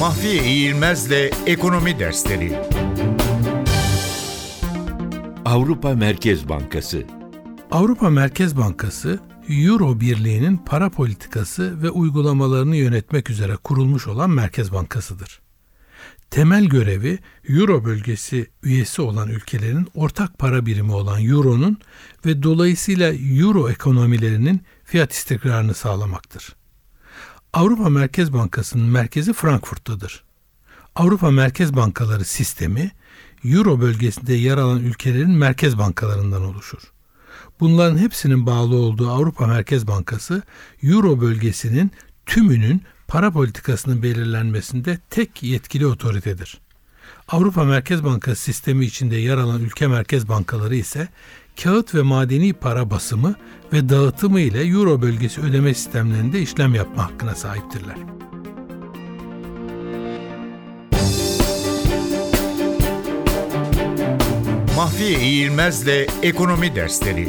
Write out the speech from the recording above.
Mahfiye İğilmez'le Ekonomi Dersleri Avrupa Merkez Bankası Avrupa Merkez Bankası, Euro Birliği'nin para politikası ve uygulamalarını yönetmek üzere kurulmuş olan merkez bankasıdır. Temel görevi Euro bölgesi üyesi olan ülkelerin ortak para birimi olan Euro'nun ve dolayısıyla Euro ekonomilerinin fiyat istikrarını sağlamaktır. Avrupa Merkez Bankası'nın merkezi Frankfurt'tadır. Avrupa Merkez Bankaları sistemi Euro bölgesinde yer alan ülkelerin merkez bankalarından oluşur. Bunların hepsinin bağlı olduğu Avrupa Merkez Bankası, Euro bölgesinin tümünün para politikasının belirlenmesinde tek yetkili otoritedir. Avrupa Merkez Bankası sistemi içinde yer alan ülke merkez bankaları ise kağıt ve madeni para basımı ve dağıtımı ile Euro bölgesi ödeme sistemlerinde işlem yapma hakkına sahiptirler. Mahfiye İğilmez'le Ekonomi Dersleri